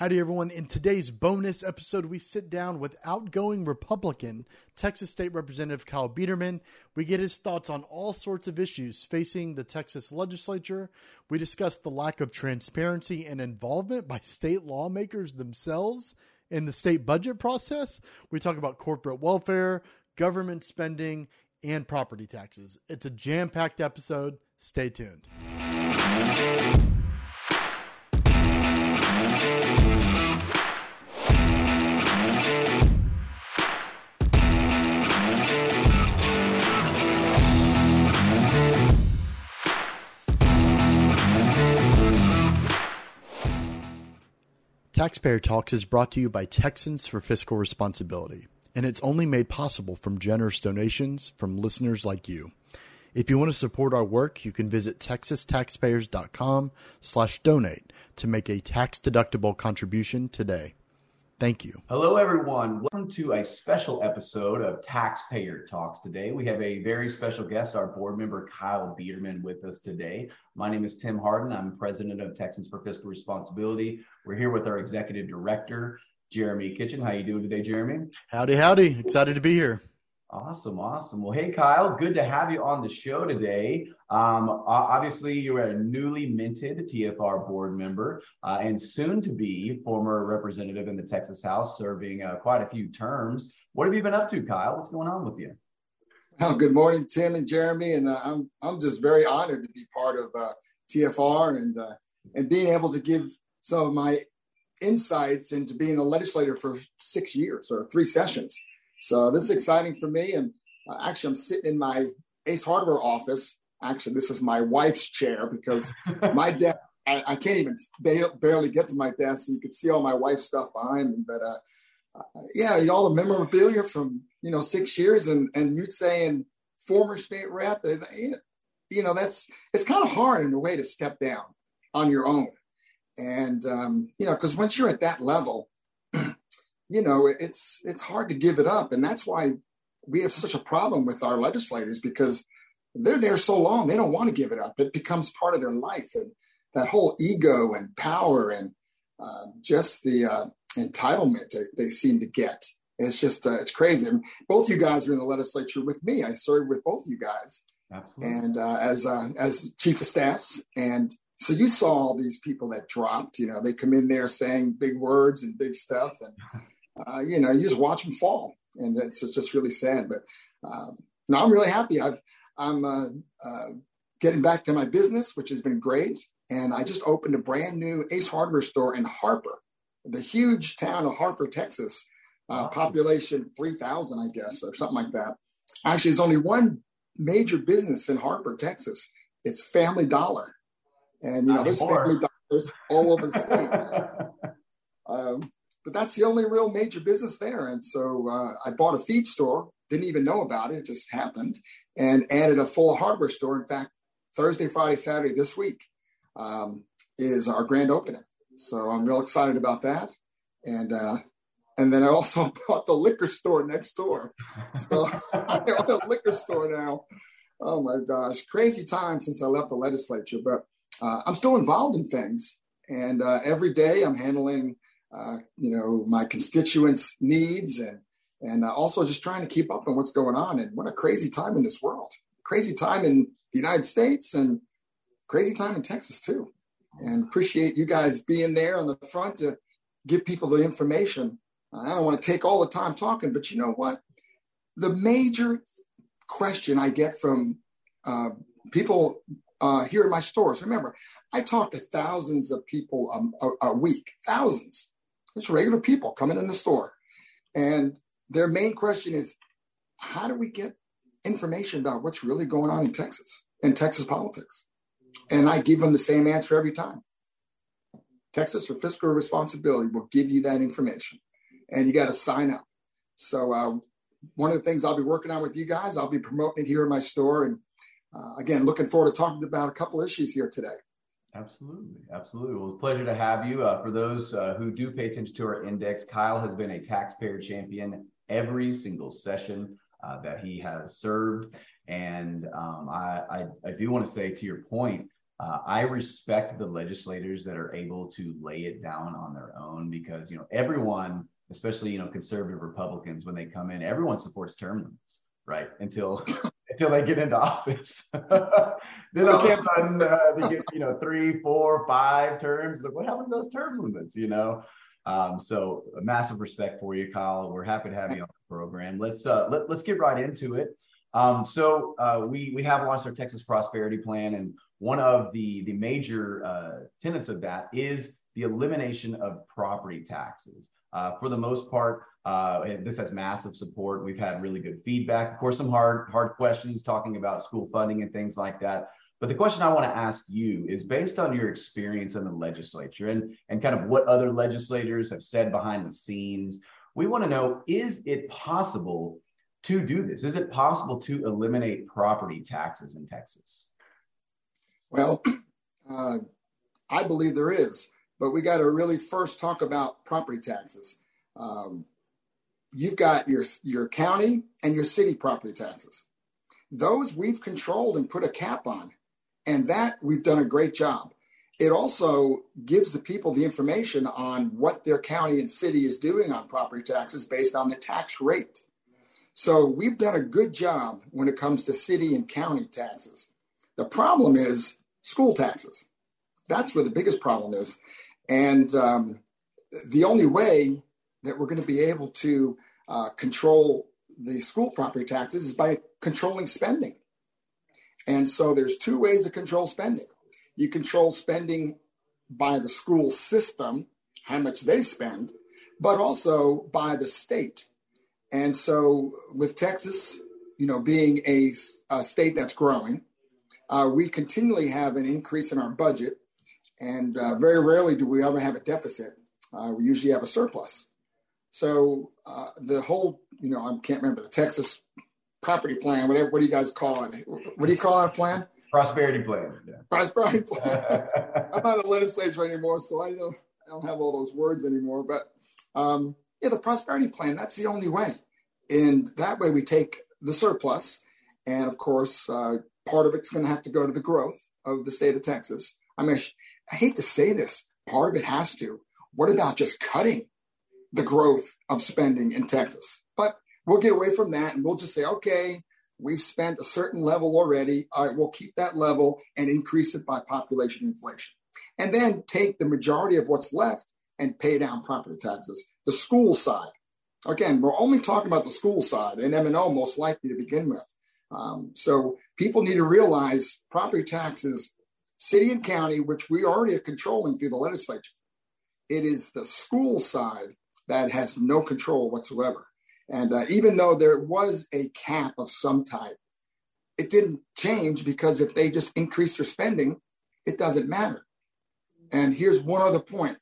Howdy, everyone. In today's bonus episode, we sit down with outgoing Republican Texas State Representative Kyle Biedermann. We get his thoughts on all sorts of issues facing the Texas legislature. We discuss the lack of transparency and involvement by state lawmakers themselves in the state budget process. We talk about corporate welfare, government spending, and property taxes. It's a jam packed episode. Stay tuned. Taxpayer Talks is brought to you by Texans for Fiscal Responsibility, and it's only made possible from generous donations from listeners like you. If you want to support our work, you can visit texastaxpayers.com slash donate to make a tax-deductible contribution today. Thank you. Hello, everyone. Welcome to a special episode of Taxpayer Talks today. We have a very special guest, our board member, Kyle Biedermann, with us today. My name is Tim Hardin. I'm president of Texans for Fiscal Responsibility. We're here with our executive director, Jeremy Kitchen. How you doing today, Jeremy? Howdy, howdy. Excited to be here. Awesome, awesome. Well, hey, Kyle, good to have you on the show today. Um, obviously, you're a newly minted TFR board member uh, and soon to be former representative in the Texas House, serving uh, quite a few terms. What have you been up to, Kyle? What's going on with you? Well, good morning, Tim and Jeremy, and uh, I'm I'm just very honored to be part of uh, TFR and uh, and being able to give some of my insights into being a legislator for six years or three sessions. So this is exciting for me. And uh, actually, I'm sitting in my Ace Hardware office. Actually, this is my wife's chair because my desk, I, I, can't even ba- barely get to my desk. So you can see all my wife's stuff behind me. But uh, uh, yeah, all the memorabilia from, you know, six years and, and you saying former state rep, you know, that's, it's kind of hard in a way to step down on your own. And, um, you know, because once you're at that level, you know, it's it's hard to give it up, and that's why we have such a problem with our legislators because they're there so long they don't want to give it up. It becomes part of their life, and that whole ego and power and uh, just the uh, entitlement they, they, seem to get. It's just uh, it's crazy. both you guys are in the legislature with me. I served with both you guys, Absolutely. and uh, as uh, as chief of staffs, and so you saw all these people that dropped. You know, they come in there saying big words and big stuff, and uh, you know, you just watch them fall, and it's, it's just really sad. But um, no, I'm really happy. I've I'm uh, uh, getting back to my business, which has been great, and I just opened a brand new Ace Hardware store in Harper, the huge town of Harper, Texas. Uh, population 3,000, I guess, or something like that. Actually, there's only one major business in Harper, Texas. It's Family Dollar, and you know, there's Family Dollars all over the state. um, but that's the only real major business there. And so uh, I bought a feed store, didn't even know about it, it just happened, and added a full hardware store. In fact, Thursday, Friday, Saturday this week um, is our grand opening. So I'm real excited about that. And uh, and then I also bought the liquor store next door. So I own a liquor store now. Oh my gosh, crazy time since I left the legislature, but uh, I'm still involved in things. And uh, every day I'm handling you know, my constituents' needs and and uh, also just trying to keep up on what's going on. And what a crazy time in this world, crazy time in the United States, and crazy time in Texas too. And appreciate you guys being there on the front to give people the information. I don't want to take all the time talking, but you know what? The major question I get from uh, people uh, here in my stores. Remember, I talk to thousands of people a, a, week, thousands. It's regular people coming in the store. And their main question is how do we get information about what's really going on in Texas and Texas politics? And I give them the same answer every time. Texas for Fiscal Responsibility will give you that information, and you got to sign up. So, uh, one of the things I'll be working on with you guys, I'll be promoting it here in my store. And uh, again, looking forward to talking about a couple issues here today. Absolutely. Absolutely. Well, pleasure to have you. Uh, for those uh, who do pay attention to our index, Kyle has been a taxpayer champion every single session uh, that he has served. And um, I, I, I, do want to say to your point, Uh, I respect the legislators that are able to lay it down on their own because you know everyone, especially you know conservative Republicans, when they come in, everyone supports term limits, right? Until until they get into office, then all of a sudden uh, they get you know three, four, five terms. Like, what happened to those term limits? You know. Um, so massive respect for you, Kyle. We're happy to have you on the program. Let's uh, let, let's get right into it. Um, so uh, we we have launched our Texas Prosperity Plan, and one of the the major uh, tenets of that is the elimination of property taxes. Uh, for the most part, uh, this has massive support. We've had really good feedback. Of course, some hard hard questions talking about school funding and things like that. But the question I want to ask you is based on your experience in the legislature and, and kind of what other legislators have said behind the scenes. We want to know is it possible to do this? Is it possible to eliminate property taxes in Texas? Well, uh, I believe there is, but we got to really first talk about property taxes. Um, you've got your your county and your city property taxes. Those we've controlled and put a cap on, and that we've done a great job. It also gives the people the information on what their county and city is doing on property taxes based on the tax rate. So we've done a good job when it comes to city and county taxes. The problem is school taxes. That's where the biggest problem is. And um, the only way that we're going to be able to uh, control the school property taxes is by controlling spending. And so there's two ways to control spending. You control spending by the school system, how much they spend, but also by the state. And so, with Texas, you know, being a, a state that's growing, uh, we continually have an increase in our budget, and uh, very rarely do we ever have a deficit. Uh, we usually have a surplus. So uh, the whole, you know, I can't remember the Texas property plan. Whatever, what do you guys call it? What do you call that plan? Prosperity plan. Yeah. Prosperity plan. I'm not a legislature anymore, so I don't, I don't have all those words anymore. But um, yeah, the prosperity plan, that's the only way. And that way we take the surplus. And of course, uh, part of it's going to have to go to the growth of the state of Texas. I mean, I hate to say this, part of it has to. What about just cutting the growth of spending in Texas? But we'll get away from that and we'll just say, okay, we've spent a certain level already. All right, we'll keep that level and increase it by population inflation. And then take the majority of what's left and pay down property taxes. The school side. Again, we're only talking about the school side and M&O most likely to begin with. Um, so people need to realize property taxes, city and county, which we already are controlling through the legislature. It is the school side that has no control whatsoever. And uh, even though there was a cap of some type, it didn't change because if they just increase their spending, it doesn't matter. And here's one other point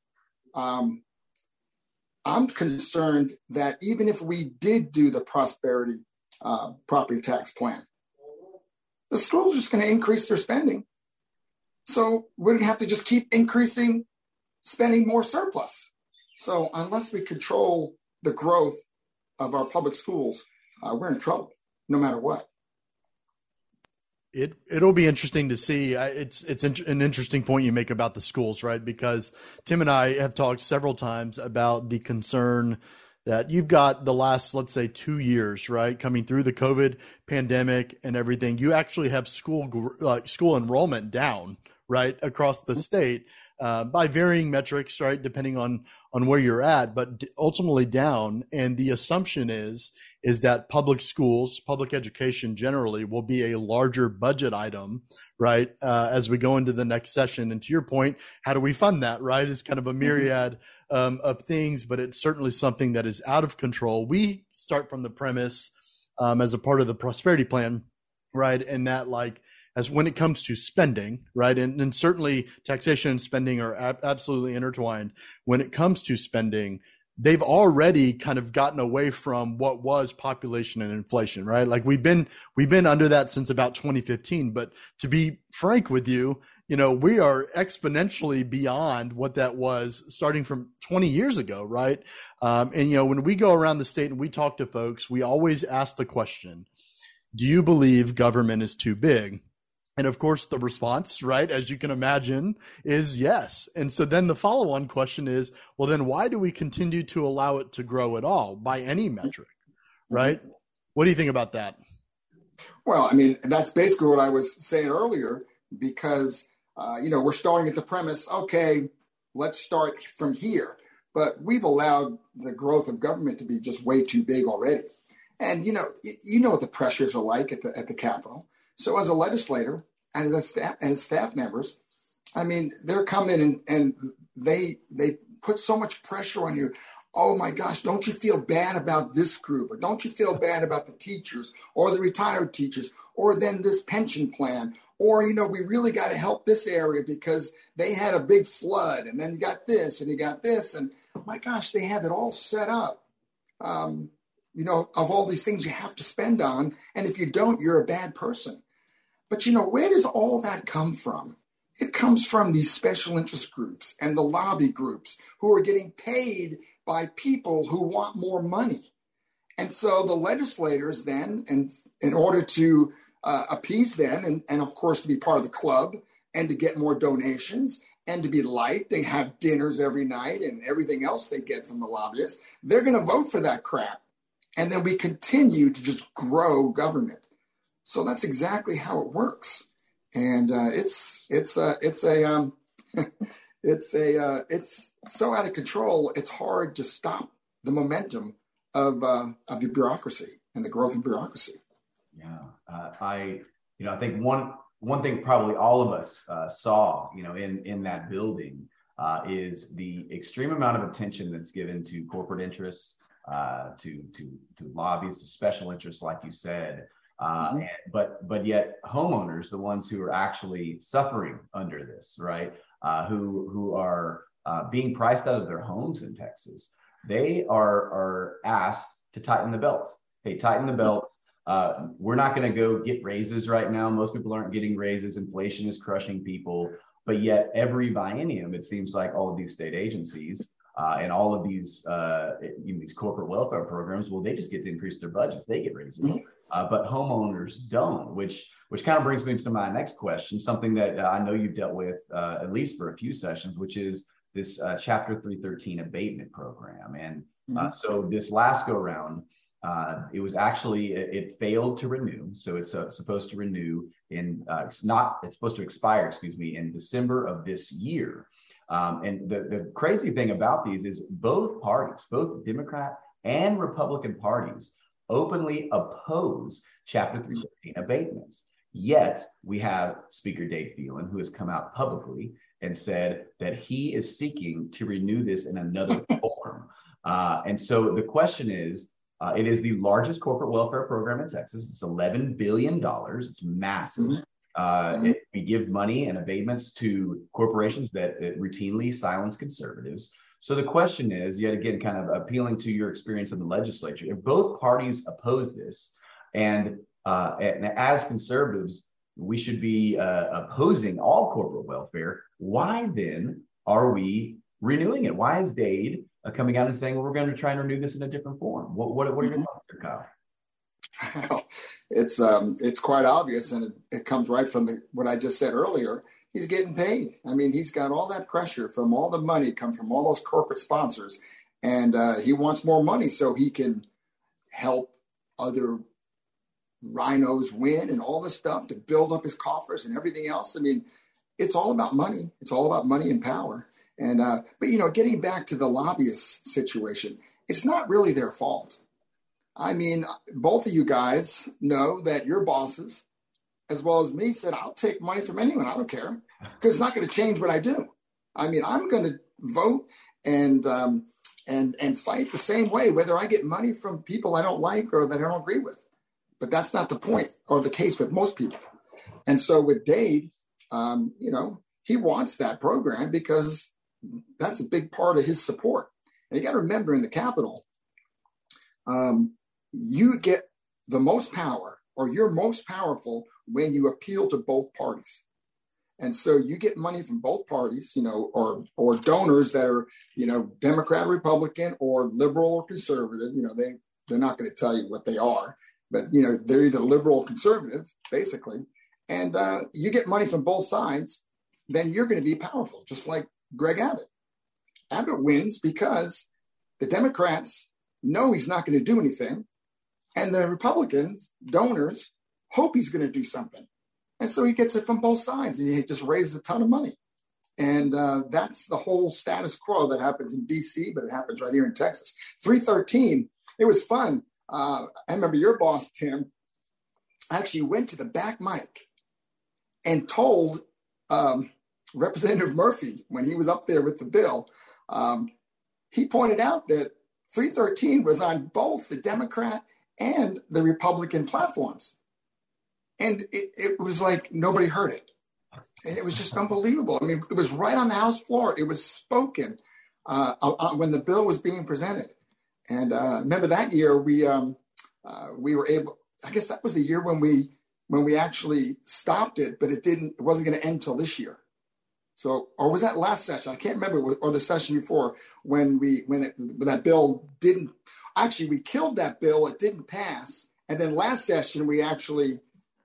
um, I'm concerned that even if we did do the prosperity uh, property tax plan, the schools are just going to increase their spending. So we're going to have to just keep increasing spending more surplus. So unless we control the growth of our public schools, uh, we're in trouble no matter what. It it'll be interesting to see. It's it's an interesting point you make about the schools, right? Because Tim and I have talked several times about the concern that you've got the last let's say 2 years, right? Coming through the COVID pandemic and everything. You actually have school uh, school enrollment down, right, across the state uh, by varying metrics, right, depending on on where you're at, but ultimately down. And the assumption is is that public schools, public education generally, will be a larger budget item, right, uh, as we go into the next session. And to your point, how do we fund that? Right, it's kind of a mm-hmm. myriad um, of things, but it's certainly something that is out of control. We start from the premise um, as a part of the prosperity plan, right, and that like as when it comes to spending, right? And, and certainly taxation and spending are ab- absolutely intertwined. When it comes to spending, they've already kind of gotten away from what was population and inflation, right? Like we've been we've been under that since about 2015. But to be frank with you, you know, we are exponentially beyond what that was starting from 20 years ago, right? Um, and you know, when we go around the state and we talk to folks, we always ask the question: Do you believe government is too big? And of course, the response, right, as you can imagine, is yes. And so then the follow on question is well, then why do we continue to allow it to grow at all by any metric, right? What do you think about that? Well, I mean, that's basically what I was saying earlier because, uh, you know, we're starting at the premise, okay, let's start from here. But we've allowed the growth of government to be just way too big already. And, you know, you know what the pressures are like at the, at the Capitol. So as a legislator and as staff, as staff members, I mean, they're coming and, and they, they put so much pressure on you oh my gosh, don't you feel bad about this group? Or don't you feel bad about the teachers or the retired teachers or then this pension plan? Or, you know, we really got to help this area because they had a big flood and then you got this and you got this. And my gosh, they have it all set up. Um, you know, of all these things you have to spend on. And if you don't, you're a bad person. But, you know, where does all that come from? It comes from these special interest groups and the lobby groups who are getting paid by people who want more money. And so the legislators then, and in order to uh, appease them, and, and of course to be part of the club and to get more donations and to be liked, they have dinners every night and everything else they get from the lobbyists, they're going to vote for that crap. And then we continue to just grow government. So that's exactly how it works and uh, it's it's a it's a um, it's a uh, it's so out of control. It's hard to stop the momentum of uh, of the bureaucracy and the growth of bureaucracy. Yeah, uh, I you know I think one one thing probably all of us uh, saw you know in in that building uh, is the extreme amount of attention that's given to corporate interests, to to to lobbies, to special interests, like you said. Uh, mm-hmm. and, but but yet homeowners, the ones who are actually suffering under this, right? Uh, who who are uh, being priced out of their homes in Texas, they are are asked to tighten the belt. Hey, tighten the mm-hmm. belt. Uh, we're not going to go get raises right now. Most people aren't getting raises. Inflation is crushing people. But yet, every biennium, it seems like all of these state agencies uh, and all of these uh, these corporate welfare programs, well, they just get to increase their budgets. They get raises, mm-hmm. uh, but homeowners don't. Which which kind of brings me to my next question, something that uh, I know you've dealt with uh, at least for a few sessions, which is this uh, Chapter 313 abatement program. And mm-hmm. so this last go round, it was actually it, it, failed to renew. So it's supposed to renew in it's not it's supposed to expire, excuse me, in December of this year. Um, and the, the crazy thing about these is both parties, both Democrat and Republican parties, openly oppose Chapter 313 abatements. Yet we have Speaker Dade Phelan, who has come out publicly and said that he is seeking to renew this in another form. Uh, and so the question is uh, it is the largest corporate welfare program in Texas. It's $11 billion, it's massive. Uh, mm-hmm. it, we give money and abatements to corporations that, that, routinely silence conservatives. So the question is, yet again, kind of appealing to your experience in the legislature, if both parties oppose this, and, uh, and as conservatives, we should be uh, opposing all corporate welfare. Why then are we renewing it? Why is Dade uh, coming out and saying well, we're going to try and renew this in a different form? What, what, what are your mm-hmm. thoughts, there, Kyle? Well, it's um, it's quite obvious, and it, it comes right from the, what I just said earlier. He's getting paid. I mean, he's got all that pressure from all the money come from all those corporate sponsors, and uh, he wants more money so he can help other RINOs win and all this stuff to build up his coffers and everything else. I mean, it's all about money. It's all about money and power. And uh, but you know, getting back to the lobbyist situation, it's not really their fault. I mean, both of you guys know that your bosses, as well as me, said, I'll take money from anyone. I don't care because it's not going to change what I do. I mean, I'm going to vote and, um, and, and fight the same way, whether I get money from people I don't like or that I don't agree with. But that's not the point or the case with most people. And so with Dade, um, you know, he wants that program because that's a big part of his support. And you got to remember in the Capitol, um, you get the most power or you're most powerful when you appeal to both parties. And so you get money from both parties, you know, or or donors that are, you know, Democrat, Republican, or liberal or conservative. You know, they they're not going to tell you what they are, but you know, they're either liberal or conservative, basically. and uh, you get money from both sides, then you're going to be powerful, just like Greg Abbott. Abbott wins because the Democrats know he's not going to do anything, and the Republicans, donors, hope he's going to do something. And so he gets it from both sides, and he just raises a ton of money. And uh, that's the whole status quo that happens in DC, but it happens right here in Texas. 313, it was fun. Uh, I remember your boss, Tim, actually went to the back mic and told um, Representative Murphy when he was up there with the bill, um, he pointed out that 313 was on both the Democrat and the Republican platforms. And it, it was like nobody heard it. And it was just unbelievable. I mean, it was right on the House floor. It was spoken uh, uh, when the bill was being presented. And uh, remember that year we um, uh, we were able. I guess that was the year when we when we actually stopped it, but it didn't. It wasn't going to end till this year. So, or was that last session? I can't remember, or the session before when we when, it, when that bill didn't. Actually, we killed that bill. It didn't pass, and then last session we actually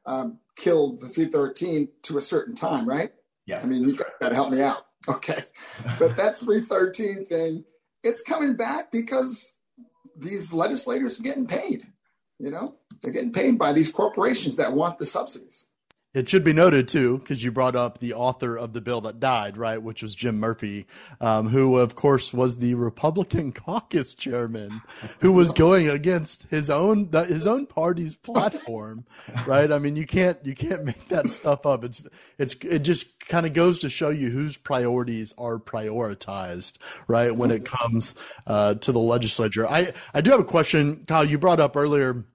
um, killed the 313 to a certain time, right? Yeah. I mean, you got to help me out. Okay. but that 313 thing, it's coming back because these legislators are getting paid. You know, they're getting paid by these corporations that want the subsidies. It should be noted too, because you brought up the author of the bill that died, right, which was Jim Murphy, um, who of course was the Republican caucus chairman, who was going against his own his own party's platform, right? I mean, you can't you can't make that stuff up. It's it's it just kind of goes to show you whose priorities are prioritized, right, when it comes uh, to the legislature. I I do have a question, Kyle. You brought up earlier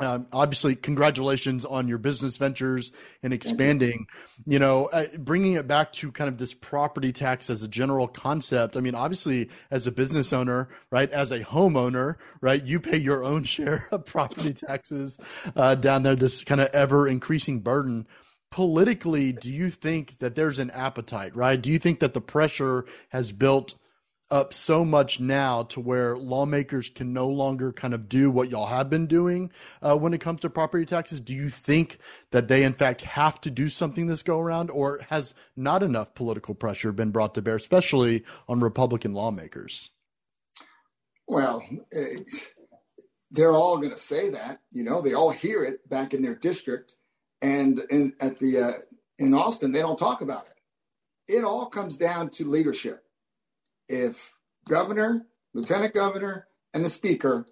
um, obviously, congratulations on your business ventures and expanding. You know, uh, bringing it back to kind of this property tax as a general concept. I mean, obviously, as a business owner, right, as a homeowner, right, you pay your own share of property taxes uh, down there. This kind of ever increasing burden. Politically, do you think that there's an appetite, right? Do you think that the pressure has built? Up so much now to where lawmakers can no longer kind of do what y'all have been doing uh, when it comes to property taxes? Do you think that they, in fact, have to do something this go around, or has not enough political pressure been brought to bear, especially on Republican lawmakers? Well, they're all going to say that. You know, they all hear it back in their district, and in at the uh, in Austin, they don't talk about it. It all comes down to leadership if governor, lieutenant governor, and the speaker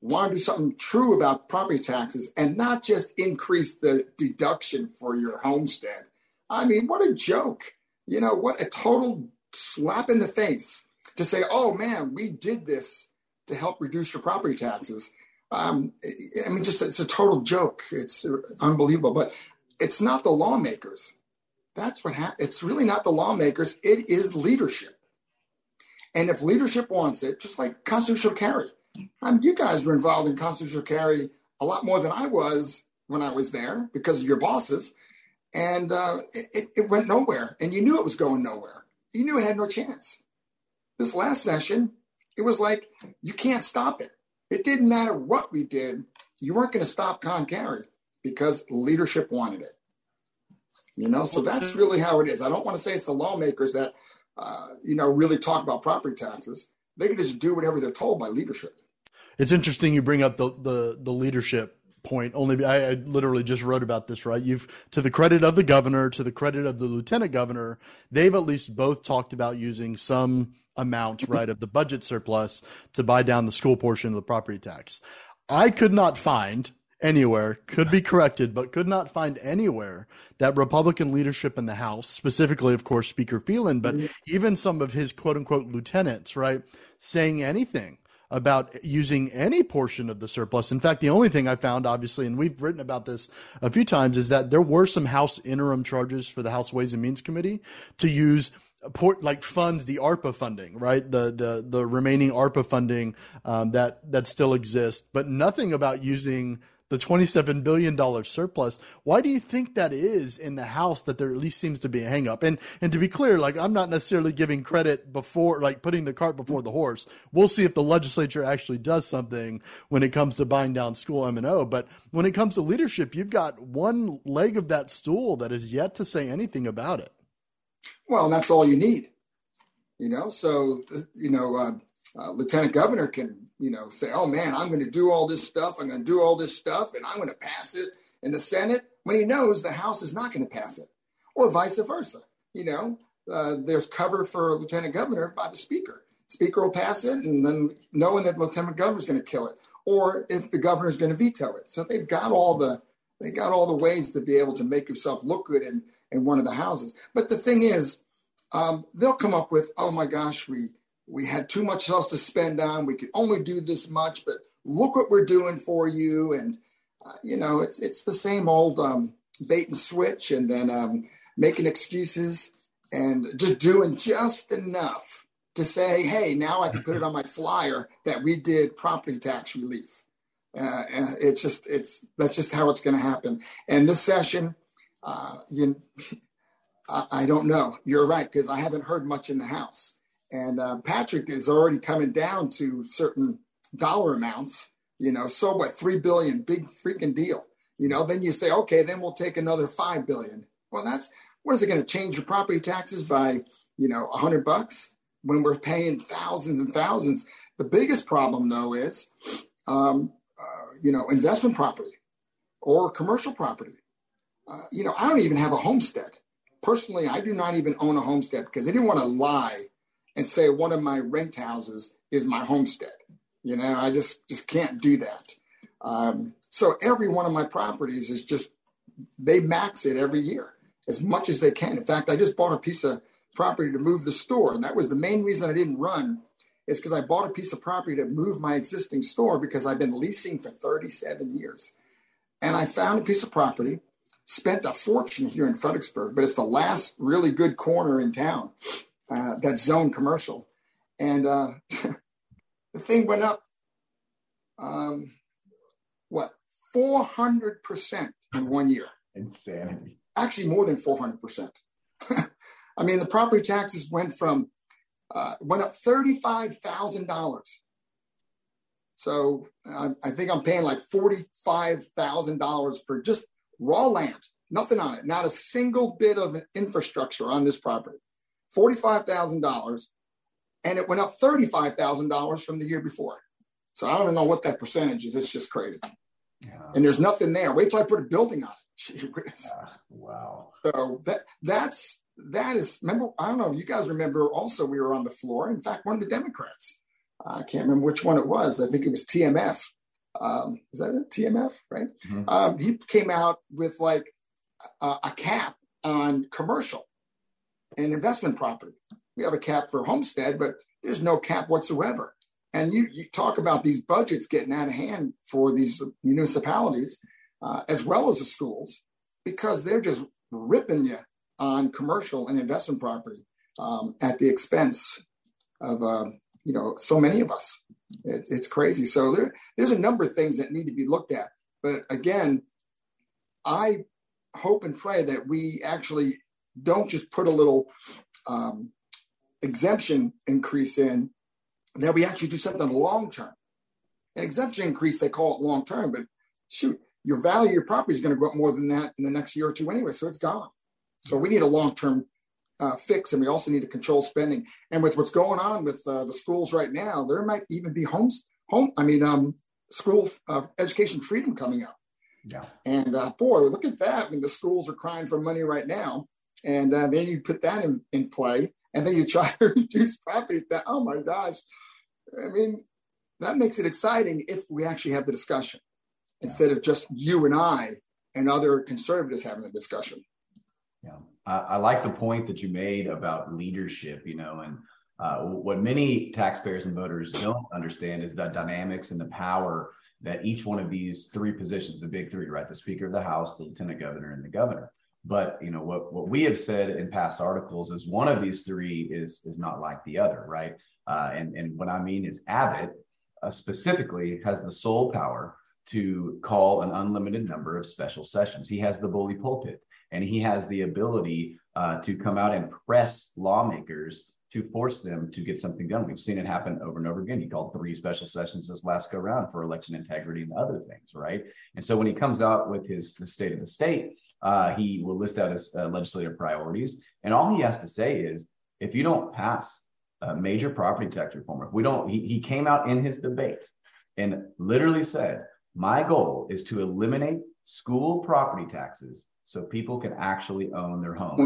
want to do something true about property taxes and not just increase the deduction for your homestead. I mean, what a joke. You know, what a total slap in the face to say, oh man, we did this to help reduce your property taxes. Um, I mean, just it's a total joke. It's unbelievable. But it's not the lawmakers. That's what happened. It's really not the lawmakers. It is leadership. And if leadership wants it, just like constitutional carry, um, you guys were involved in constitutional carry a lot more than I was when I was there because of your bosses. And uh, it, it went nowhere. And you knew it was going nowhere. You knew it had no chance. This last session, it was like, you can't stop it. It didn't matter what we did. You weren't going to stop con carry because leadership wanted it. You know, so that's really how it is. I don't want to say it's the lawmakers that uh, you know, really talk about property taxes. They can just do whatever they're told by leadership. It's interesting you bring up the the, the leadership point only I, I, literally just wrote about this right you've to the credit of the governor to the credit of the lieutenant governor they've at least both talked about using some amount right of the budget surplus to buy down the school portion of the property tax i could not find anywhere, could be corrected, but could not find anywhere that Republican leadership in the House, specifically, of course, Speaker Phelan, but mm-hmm. even some of his quote unquote lieutenants, right, saying anything about using any portion of the surplus. In fact, the only thing I found, obviously, and we've written about this a few times, is that there were some House interim charges for the House Ways and Means Committee to use port like funds the ARPA funding, right? The the the remaining ARPA funding um, that that still exists, but nothing about using the $27 billion surplus. Why do you think that is in the House that there at least seems to be a hangup? And, and to be clear, like, I'm not necessarily giving credit before, like, putting the cart before the horse. We'll see if the legislature actually does something when it comes to buying down school M&O. But when it comes to leadership, you've got one leg of that stool that is yet to say anything about it. Well, that's all you need, you know? So, you know, uh, uh, lieutenant governor can you know say oh man i'm going to do all this stuff. I'm going to do all this stuff and i'm going to pass it in the senate when he knows the house is not going to pass it or vice versa you know? Uh, there's cover for lieutenant governor by the speaker. Speaker will pass it and then knowing that lieutenant governor is going to kill it or if the governor is going to veto it. So they've got all the they got all the ways to be able to make yourself look good in in one of the houses. But the thing is um, they'll come up with oh my gosh we we had too much else to spend on. We could only do this much, but look what we're doing for you. And uh, you know, it's it's the same old um, bait and switch, and then um, making excuses and just doing just enough to say, hey, now I can put it on my flyer that we did property tax relief. Uh, it's just it's that's just how it's going to happen. And this session, uh, you, I, I don't know. You're right because I haven't heard much in the House. And uh, Patrick is already coming down to certain dollar amounts, you know, so what, 3 billion, big freaking deal. You know, then you say, okay, then we'll take another 5 billion. Well, that's, what is it going to change your property taxes by, you know, a 100 bucks when we're paying thousands and thousands? The biggest problem, though, is, um, uh, you know, investment property or commercial property. Uh, you know, I don't even have a homestead. Personally, I do not even own a homestead because I didn't want to lie and say one of my rent houses is my homestead. You know, I just just can't do that. Um, so every one of my properties is just they max it every year as much as they can. In fact, I just bought a piece of property to move the store, and that was the main reason I didn't run. Is because I bought a piece of property to move my existing store because I've been leasing for 37 years, and I found a piece of property. Spent a fortune here in Fredericksburg, but it's the last really good corner in town uh, that zone commercial, and uh, the thing went up. Um, what 400 percent in one year? Insanity. Actually, more than 400 percent. I mean, the property taxes went from uh, went up thirty-five thousand dollars. So uh, I think I'm paying like forty-five thousand dollars for just raw land, nothing on it, not a single bit of infrastructure on this property. $45,000 and it went up $35,000 from the year before. So I don't even know what that percentage is. It's just crazy. Yeah. And there's nothing there. Wait till I put a building on it. Yeah. Wow. So that that's that is remember I don't know if you guys remember also we were on the floor. In fact, one of the Democrats, I can't remember which one it was. I think it was TMF. Um, is that it? TMF, right? Mm-hmm. Um, he came out with like a, a cap on commercial and investment property. We have a cap for homestead, but there's no cap whatsoever. And you, you talk about these budgets getting out of hand for these municipalities, uh, as well as the schools, because they're just ripping you on commercial and investment property um, at the expense of uh, you know so many of us. It, it's crazy. So there, there's a number of things that need to be looked at. But again, I hope and pray that we actually don't just put a little um, exemption increase in, that we actually do something long term. An exemption increase, they call it long term, but shoot, your value of your property is going to go up more than that in the next year or two anyway, so it's gone. So we need a long term uh, fix, and we also need to control spending. And with what's going on with uh, the schools right now, there might even be homes, home, I mean, um, school uh, education freedom coming up. Yeah. And uh, boy, look at that. I mean, the schools are crying for money right now and uh, then you put that in, in play and then you try to reduce property tax. Oh my gosh. I mean, that makes it exciting if we actually have the discussion instead of just you and I and other conservatives having the discussion. Yeah, I, I like the point that you made about leadership, you know, and uh, what many taxpayers and voters don't understand is the dynamics and the power that each one of these three positions, the big three, right? The Speaker of the House, the Lieutenant Governor, and the Governor but you know what what we have said in past articles is one of these three is is not like the other, right? Uh, and and what I mean is Abbott uh, specifically has the sole power to call an unlimited number of special sessions. He has the bully pulpit, and he has the ability uh, to come out and press lawmakers to force them to get something done. We've seen it happen over and over again. He called three special sessions this last go round for election integrity and other things, right? And so when he comes out with his the state of the state, uh, he will list out his uh, legislative priorities, and all he has to say is, if you don't pass a major property tax reform, if we don't, he, he came out in his debate and literally said, my goal is to eliminate school property taxes so people can actually own their home.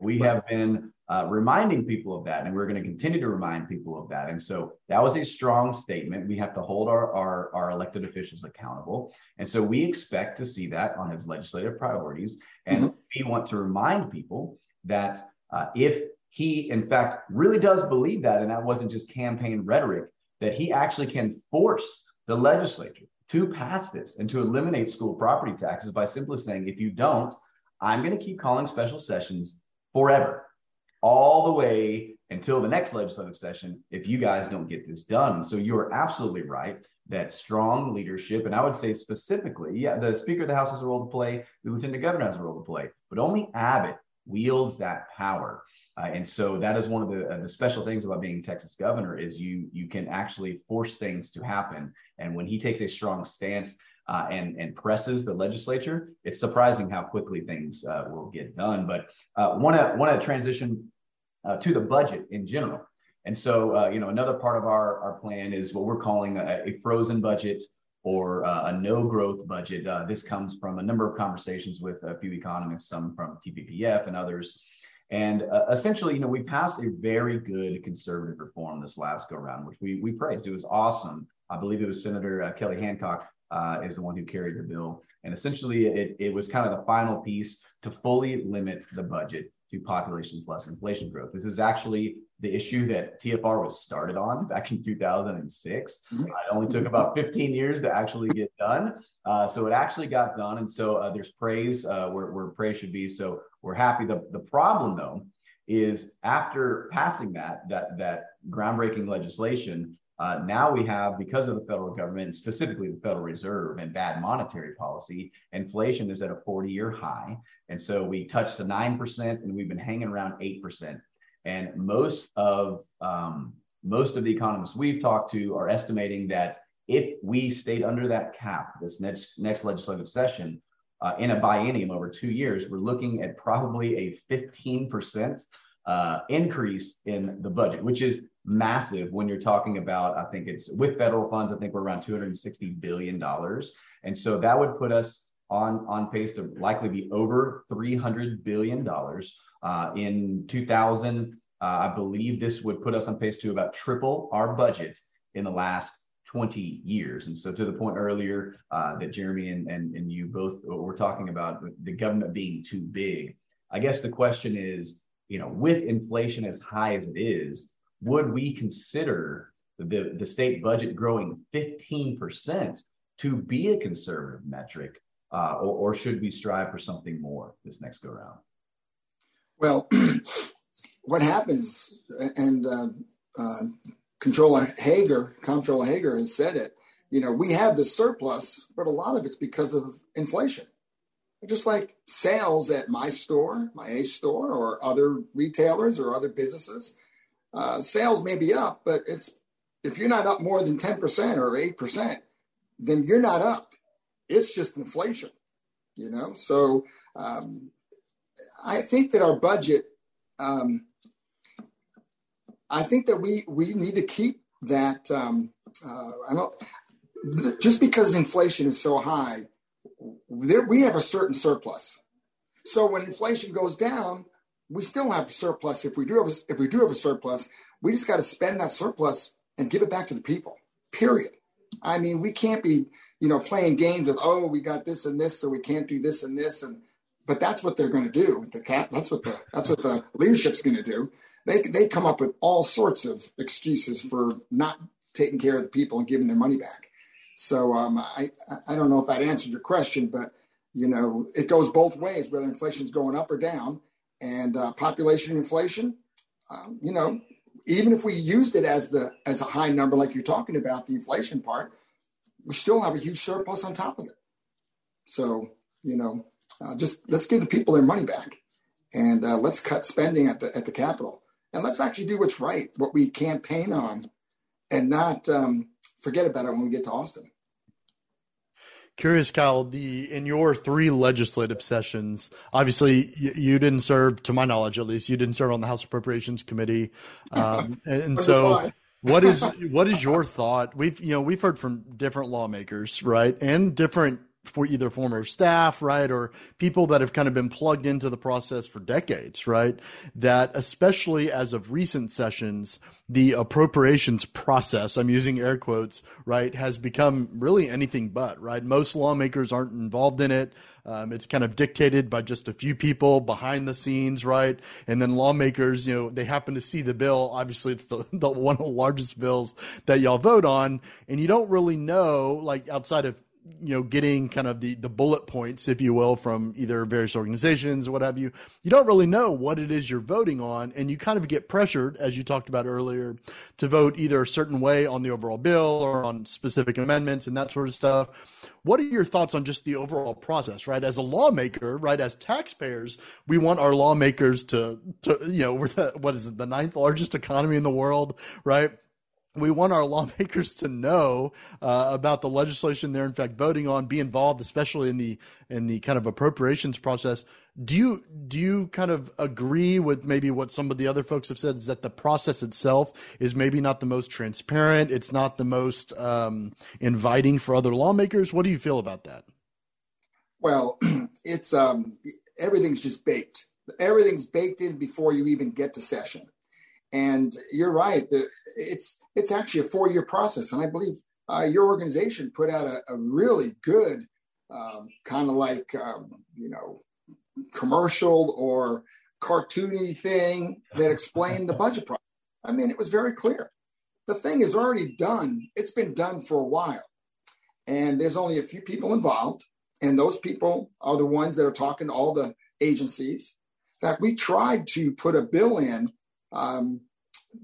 We have been uh, reminding people of that, and we're going to continue to remind people of that. And so that was a strong statement. We have to hold our, our, our elected officials accountable. And so we expect to see that on his legislative priorities. And mm-hmm. we want to remind people that uh, if he, in fact, really does believe that, and that wasn't just campaign rhetoric, that he actually can force the legislature to pass this and to eliminate school property taxes by simply saying, if you don't, I'm going to keep calling special sessions forever all the way until the next legislative session if you guys don't get this done. So you're absolutely right that strong leadership, and I would say specifically, yeah, the Speaker of the House has a role to play, the Lieutenant Governor has a role to play, but only Abbott wields that power. Uh, and so that is one of the, uh, the special things about being Texas governor is you you can actually force things to happen. And when he takes a strong stance, uh, and and presses the legislature, it's surprising how quickly things uh, will get done. But want to want to transition uh, to the budget in general. And so, uh, you know, another part of our our plan is what we're calling a, a frozen budget or uh, a no growth budget. this comes from a number of conversations with a few economists, some from TPPF and others. And uh, essentially, you know, we passed a very good conservative reform this last go round, which we we praised. It was awesome. I believe it was Senator uh, Kelly Hancock uh, is the one who carried the bill. And essentially, it, it was kind of the final piece to fully limit the budget to population plus inflation growth. This is actually the issue that TFR was started on back in 2006. Mm-hmm. Uh, it only took about 15 years to actually get done. Uh, so it actually got done. And so uh, there's praise uh, where, where praise should be. So we're happy. The, the problem, though, is after passing that, that, that groundbreaking legislation, uh, now we have, because of the federal government, specifically the Federal Reserve and bad monetary policy, inflation is at a 40 year high. And so we touched the 9% and we've been hanging around 8%. And most of, um, most of the economists we've talked to are estimating that if we stayed under that cap this next, next legislative session, uh, in a biennium over two years, we're looking at probably a 15% uh, increase in the budget, which is massive when you're talking about, I think it's with federal funds, I think we're around $260 billion. And so that would put us on, on pace to likely be over $300 billion. Uh, in 2000, uh, I believe this would put us on pace to about triple our budget in the last 20 years. And so to the point earlier uh, that Jeremy and, and, and you both were talking about the government being too big, I guess the question is, you know, with inflation as high as it is, would we consider the, the state budget growing 15% to be a conservative metric, uh, or, or, should we strive for something more this next go round? Well, what happens, and uh, uh, Controller Hegar, Comptroller Hegar has said it, you know, we have the surplus, but a lot of it's because of inflation. Just like sales at my store, my A store, or other retailers or other businesses, uh, sales may be up, but it's if you're not up more than 10% or 8%, then you're not up. It's just inflation, you know? So um, I think that our budget, um, I think that we, we need to keep that. Um, uh, I don't, just because inflation is so high, there, we have a certain surplus. So when inflation goes down, we still have a surplus. If we do have a, if we do have a surplus, we just got to spend that surplus and give it back to the people. Period. I mean, we can't be you know playing games with oh we got this and this so we can't do this and this and but that's what they're going to do. The cat that's what the that's what the leadership's going to do. They they come up with all sorts of excuses for not taking care of the people and giving their money back. So um, I I don't know if that answered your question, but you know it goes both ways whether inflation's going up or down and uh, population inflation, um, you know, even if we used it as the as a high number like you're talking about the inflation part, we still have a huge surplus on top of it. So, you know, uh, just let's give the people their money back and uh, let's cut spending at the, at the Capitol and let's actually do what's right, what we campaign on and not um, forget about it when we get to Austin. Curious, Kyle. The in your three legislative sessions, obviously you, you, didn't serve, to my knowledge at least, you didn't serve on the House Appropriations Committee, um, and, and so what is what is your thought? We've you know we've heard from different lawmakers, right, and different for either former staff, right, or people that have kind of been plugged into the process for decades, right? That especially as of recent sessions, the appropriations process, I'm using air quotes, right, has become really anything but, right? Most lawmakers aren't involved in it. Um, it's kind of dictated by just a few people behind the scenes, right? And then lawmakers, you know, they happen to see the bill. Obviously, it's the, the one of the largest bills that y'all vote on, and you don't really know, like outside of you know getting kind of the the bullet points if you will from either various organizations or what have you you don't really know what it is you're voting on and you kind of get pressured as you talked about earlier to vote either a certain way on the overall bill or on specific amendments and that sort of stuff. What are your thoughts on just the overall process right? As a lawmaker right as taxpayers we want our lawmakers to to you know we're the, what is it the ninth largest economy in the world right we want our lawmakers to know uh, about the legislation they're in fact voting on, be involved, especially in the in the kind of appropriations process. Do you do you kind of agree with maybe what some of the other folks have said is that the process itself is maybe not the most transparent, it's not the most um, inviting for other lawmakers? What do you feel about that? Well, it's um, everything's just baked. Everything's baked in before you even get to session. And you're right. It's it's actually a four year process, and I believe uh, your organization put out a, a really good um, kind of like um, you know commercial or cartoony thing that explained the budget process. I mean, it was very clear. The thing is already done. It's been done for a while, and there's only a few people involved, and those people are the ones that are talking to all the agencies. In fact, we tried to put a bill in um,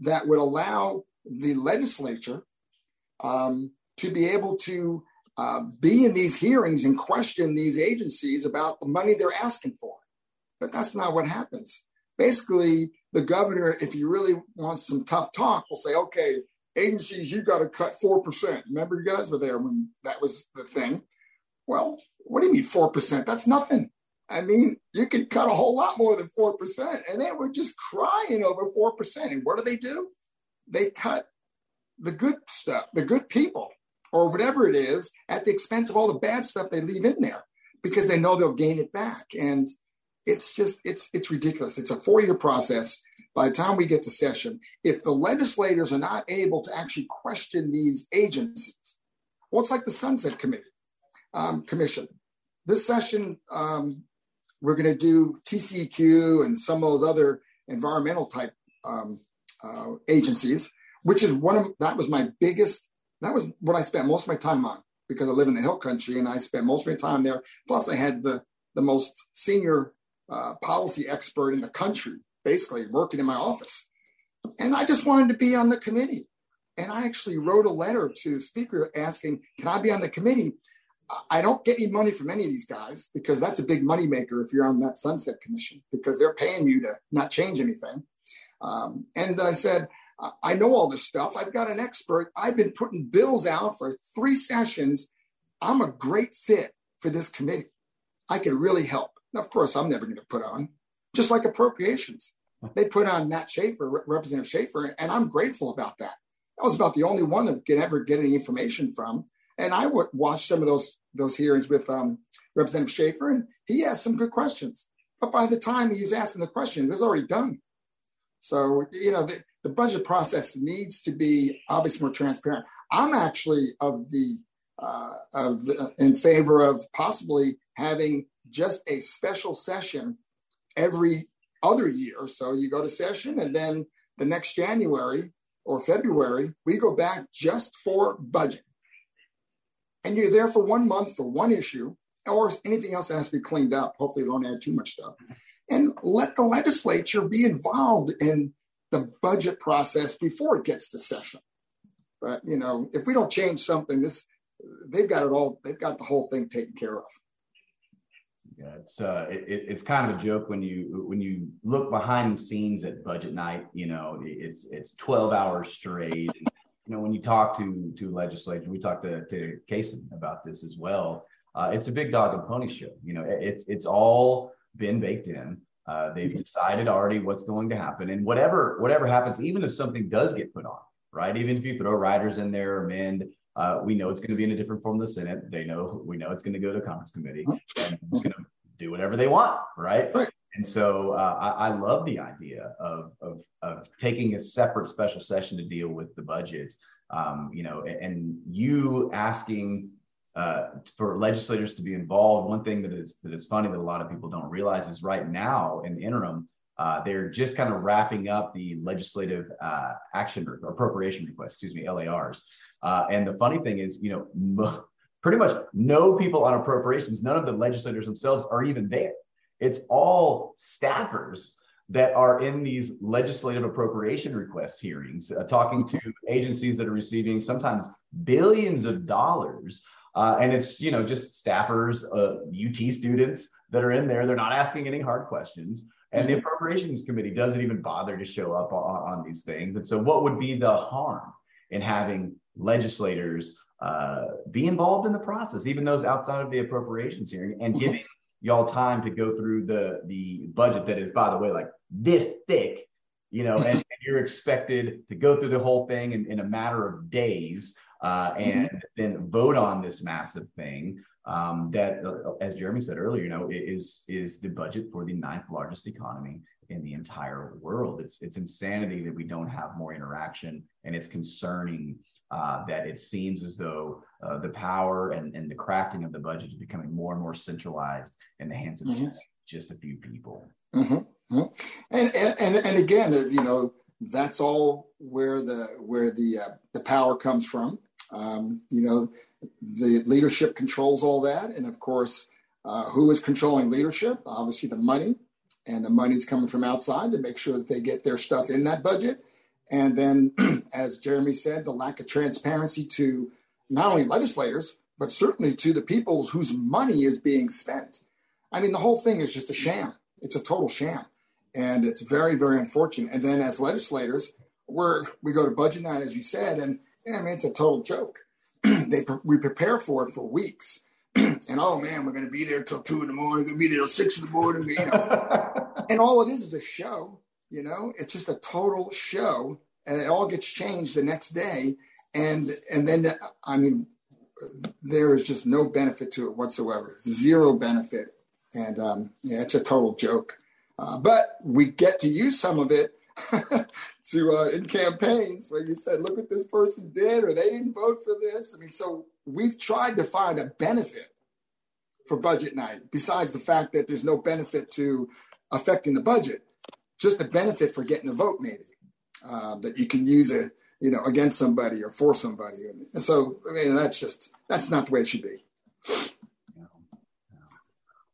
that would allow the legislature um, to be able to uh, be in these hearings and question these agencies about the money they're asking for. But that's not what happens. Basically, the governor, if he really wants some tough talk, will say, okay, agencies, you've got to cut 4%. Remember, you guys were there when that was the thing. Well, what do you mean 4%? That's nothing. I mean, you could cut a whole lot more than 4%. And they were just crying over 4%. And what do they do? They cut the good stuff, the good people, or whatever it is, at the expense of all the bad stuff they leave in there because they know they'll gain it back. And it's just, it's, it's ridiculous. It's a four year process. By the time we get to session, if the legislators are not able to actually question these agencies, well, it's like the Sunset Committee um, Commission. This session, um, we're going to do TCEQ and some of those other environmental type um, uh, agencies, which is one of that was my biggest. That was what I spent most of my time on because I live in the hill country and I spent most of my time there. Plus, I had the the most senior uh, policy expert in the country, basically working in my office, and I just wanted to be on the committee. And I actually wrote a letter to the speaker asking, "Can I be on the committee?" I don't get any money from any of these guys because that's a big money maker if you're on that sunset commission because they're paying you to not change anything. Um, and I said, I know all this stuff. I've got an expert. I've been putting bills out for three sessions. I'm a great fit for this committee. I could really help. Now, of course, I'm never going to put on, just like appropriations. They put on Matt Schaefer, Representative Schaefer, and I'm grateful about that. That was about the only one that could ever get any information from and I would watch some of those those hearings with um, Representative Schaefer, and he asked some good questions. But by the time he was asking the question, it was already done. So you know the, the budget process needs to be obviously more transparent. I'm actually of the uh, of the, in favor of possibly having just a special session every other year. So you go to session, and then the next January or February we go back just for budget and you're there for one month for one issue or anything else that has to be cleaned up. Hopefully, don't add too much stuff. And let the legislature be involved in the budget process before it gets to session. But you know, if we don't change something, this they've got it all. They've got the whole thing taken care of. Yeah, it's uh, it, it's kind of a joke when you when you look behind the scenes at budget night. You know, it's it's 12 hours straight. And, you know, when you talk to to legislators, we talked to to Kason about this as well. Uh, it's a big dog and pony show. You know, it's it's all been baked in. Uh, they've decided already what's going to happen, and whatever whatever happens, even if something does get put on, right? Even if you throw riders in there, amend, uh, we know it's going to be in a different form of the Senate. They know we know it's going to go to conference committee and it's going to do whatever they want, right? right. And so uh, I, I, love the idea of, of, of taking a separate special session to deal with the budget. Um, you know, and you asking uh, for legislators to be involved. One thing that is that is funny that a lot of people don't realize is right now in the interim, uh, they're just kind of wrapping up the legislative uh, action or appropriation requests, excuse me, LARs. Uh, and the funny thing is, you know, pretty much no people on appropriations, none of the legislators themselves are even there. It's all staffers that are in these legislative appropriation request hearings, uh, talking to agencies that are receiving sometimes billions of dollars. Uh, and it's, you know, just staffers, UT uh, students that are in there. They're not asking any hard questions. And the mm-hmm. appropriations committee doesn't even bother to show up on, on these things. And so, what would be the harm in having legislators uh, be involved in the process, even those outside of the appropriations hearing, and mm-hmm. giving y'all time to go through the the budget that is, by the way, like this thick, you know, and, and you're expected to go through the whole thing in, in a matter of days, uh, and mm-hmm. then vote on this massive thing um, that, uh, as Jeremy said earlier, you know, is is the budget for the ninth largest economy in the entire world. It's it's insanity that we don't have more interaction, and it's concerning uh, that it seems as though uh, the power and, and the crafting of the budget is becoming more and more centralized in the hands of mm-hmm. just just a few people. Mm-hmm. Mm-hmm. And, and and again, uh, you know, that's all where the where the uh, the power comes from. Um, you know, the leadership controls all that. And of course, uh, who is controlling leadership? Obviously, the money. And the money's coming from outside to make sure that they get their stuff in that budget. And then, as Jeremy said, the lack of transparency to not only legislators, but certainly to the people whose money is being spent. I mean, the whole thing is just a sham. It's a total sham. And it's very, very unfortunate. And then, as legislators, we're, we go to budget night, as you said, and yeah, I mean, it's a total joke. they we prepare for it for weeks, and oh man, we're going to be there till two in the morning. We're going to be there till six in the morning. You know, and all it is is a show. You know, it's just a total show, and it all gets changed the next day. And and then I mean, there is just no benefit to it whatsoever. Zero benefit, and um, yeah, it's a total joke. Uh, but we get to use some of it to uh, in campaigns where you said, look what this person did, or they didn't vote for this. I mean, so we've tried to find a benefit for budget night, besides the fact that there's no benefit to affecting the budget, just a benefit for getting a vote, maybe uh, that you can use it, you know, against somebody or for somebody. And so, I mean, that's just that's not the way it should be.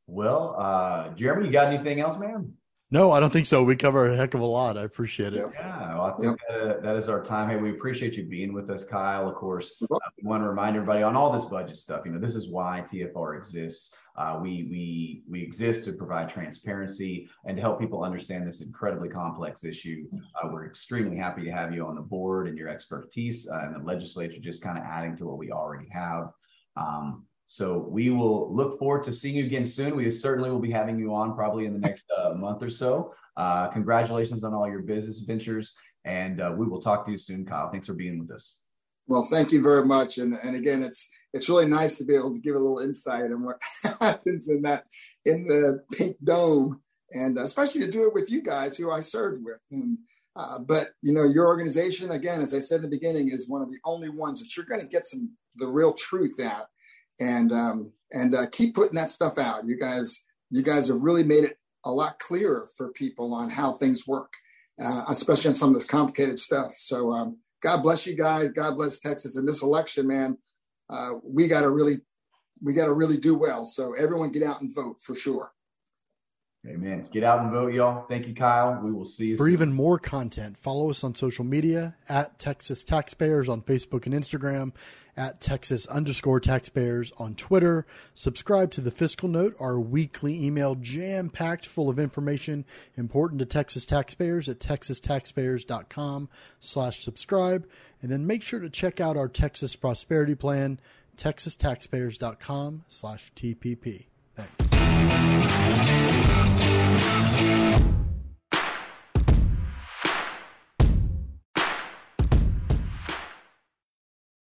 Well, uh, Jeremy, you got anything else, man? No, I don't think so. We cover a heck of a lot. I appreciate it. Yeah, well, I think yep. that, that is our time. Hey, we appreciate you being with us, Kyle. Of course, uh, we want to remind everybody on all this budget stuff. You know, this is why TFR exists. Uh, we we we exist to provide transparency and to help people understand this incredibly complex issue. Uh, we're extremely happy to have you on the board and your expertise uh, and the legislature just kind of adding to what we already have. Um, so we will look forward to seeing you again soon. We certainly will be having you on probably in the next uh, month or so. Uh, congratulations on all your business ventures, and uh, we will talk to you soon, Kyle. Thanks for being with us. Well, thank you very much, and and again, it's it's really nice to be able to give a little insight on what happens in that in the pink dome, and especially to do it with you guys who I served with. And, uh, but you know, your organization, again, as I said in the beginning, is one of the only ones that you're going to get some the real truth at and um, and uh, keep putting that stuff out. You guys, you guys have really made it a lot clearer for people on how things work, uh, especially on some of this complicated stuff. So um, God bless you guys. God bless Texas. In this election, man, uh, we got to really, we got to really do well. So everyone, get out and vote for sure. Amen. Get out and vote, y'all. Thank you, Kyle. We will see you For soon. even more content, follow us on social media at Texas Taxpayers on Facebook and Instagram, at Texas underscore taxpayers on Twitter. Subscribe to the Fiscal Note, our weekly email jam packed full of information important to Texas taxpayers at texastaxpayers.com slash subscribe. And then make sure to check out our Texas Prosperity Plan, texastaxpayers.com slash TPP. Thanks.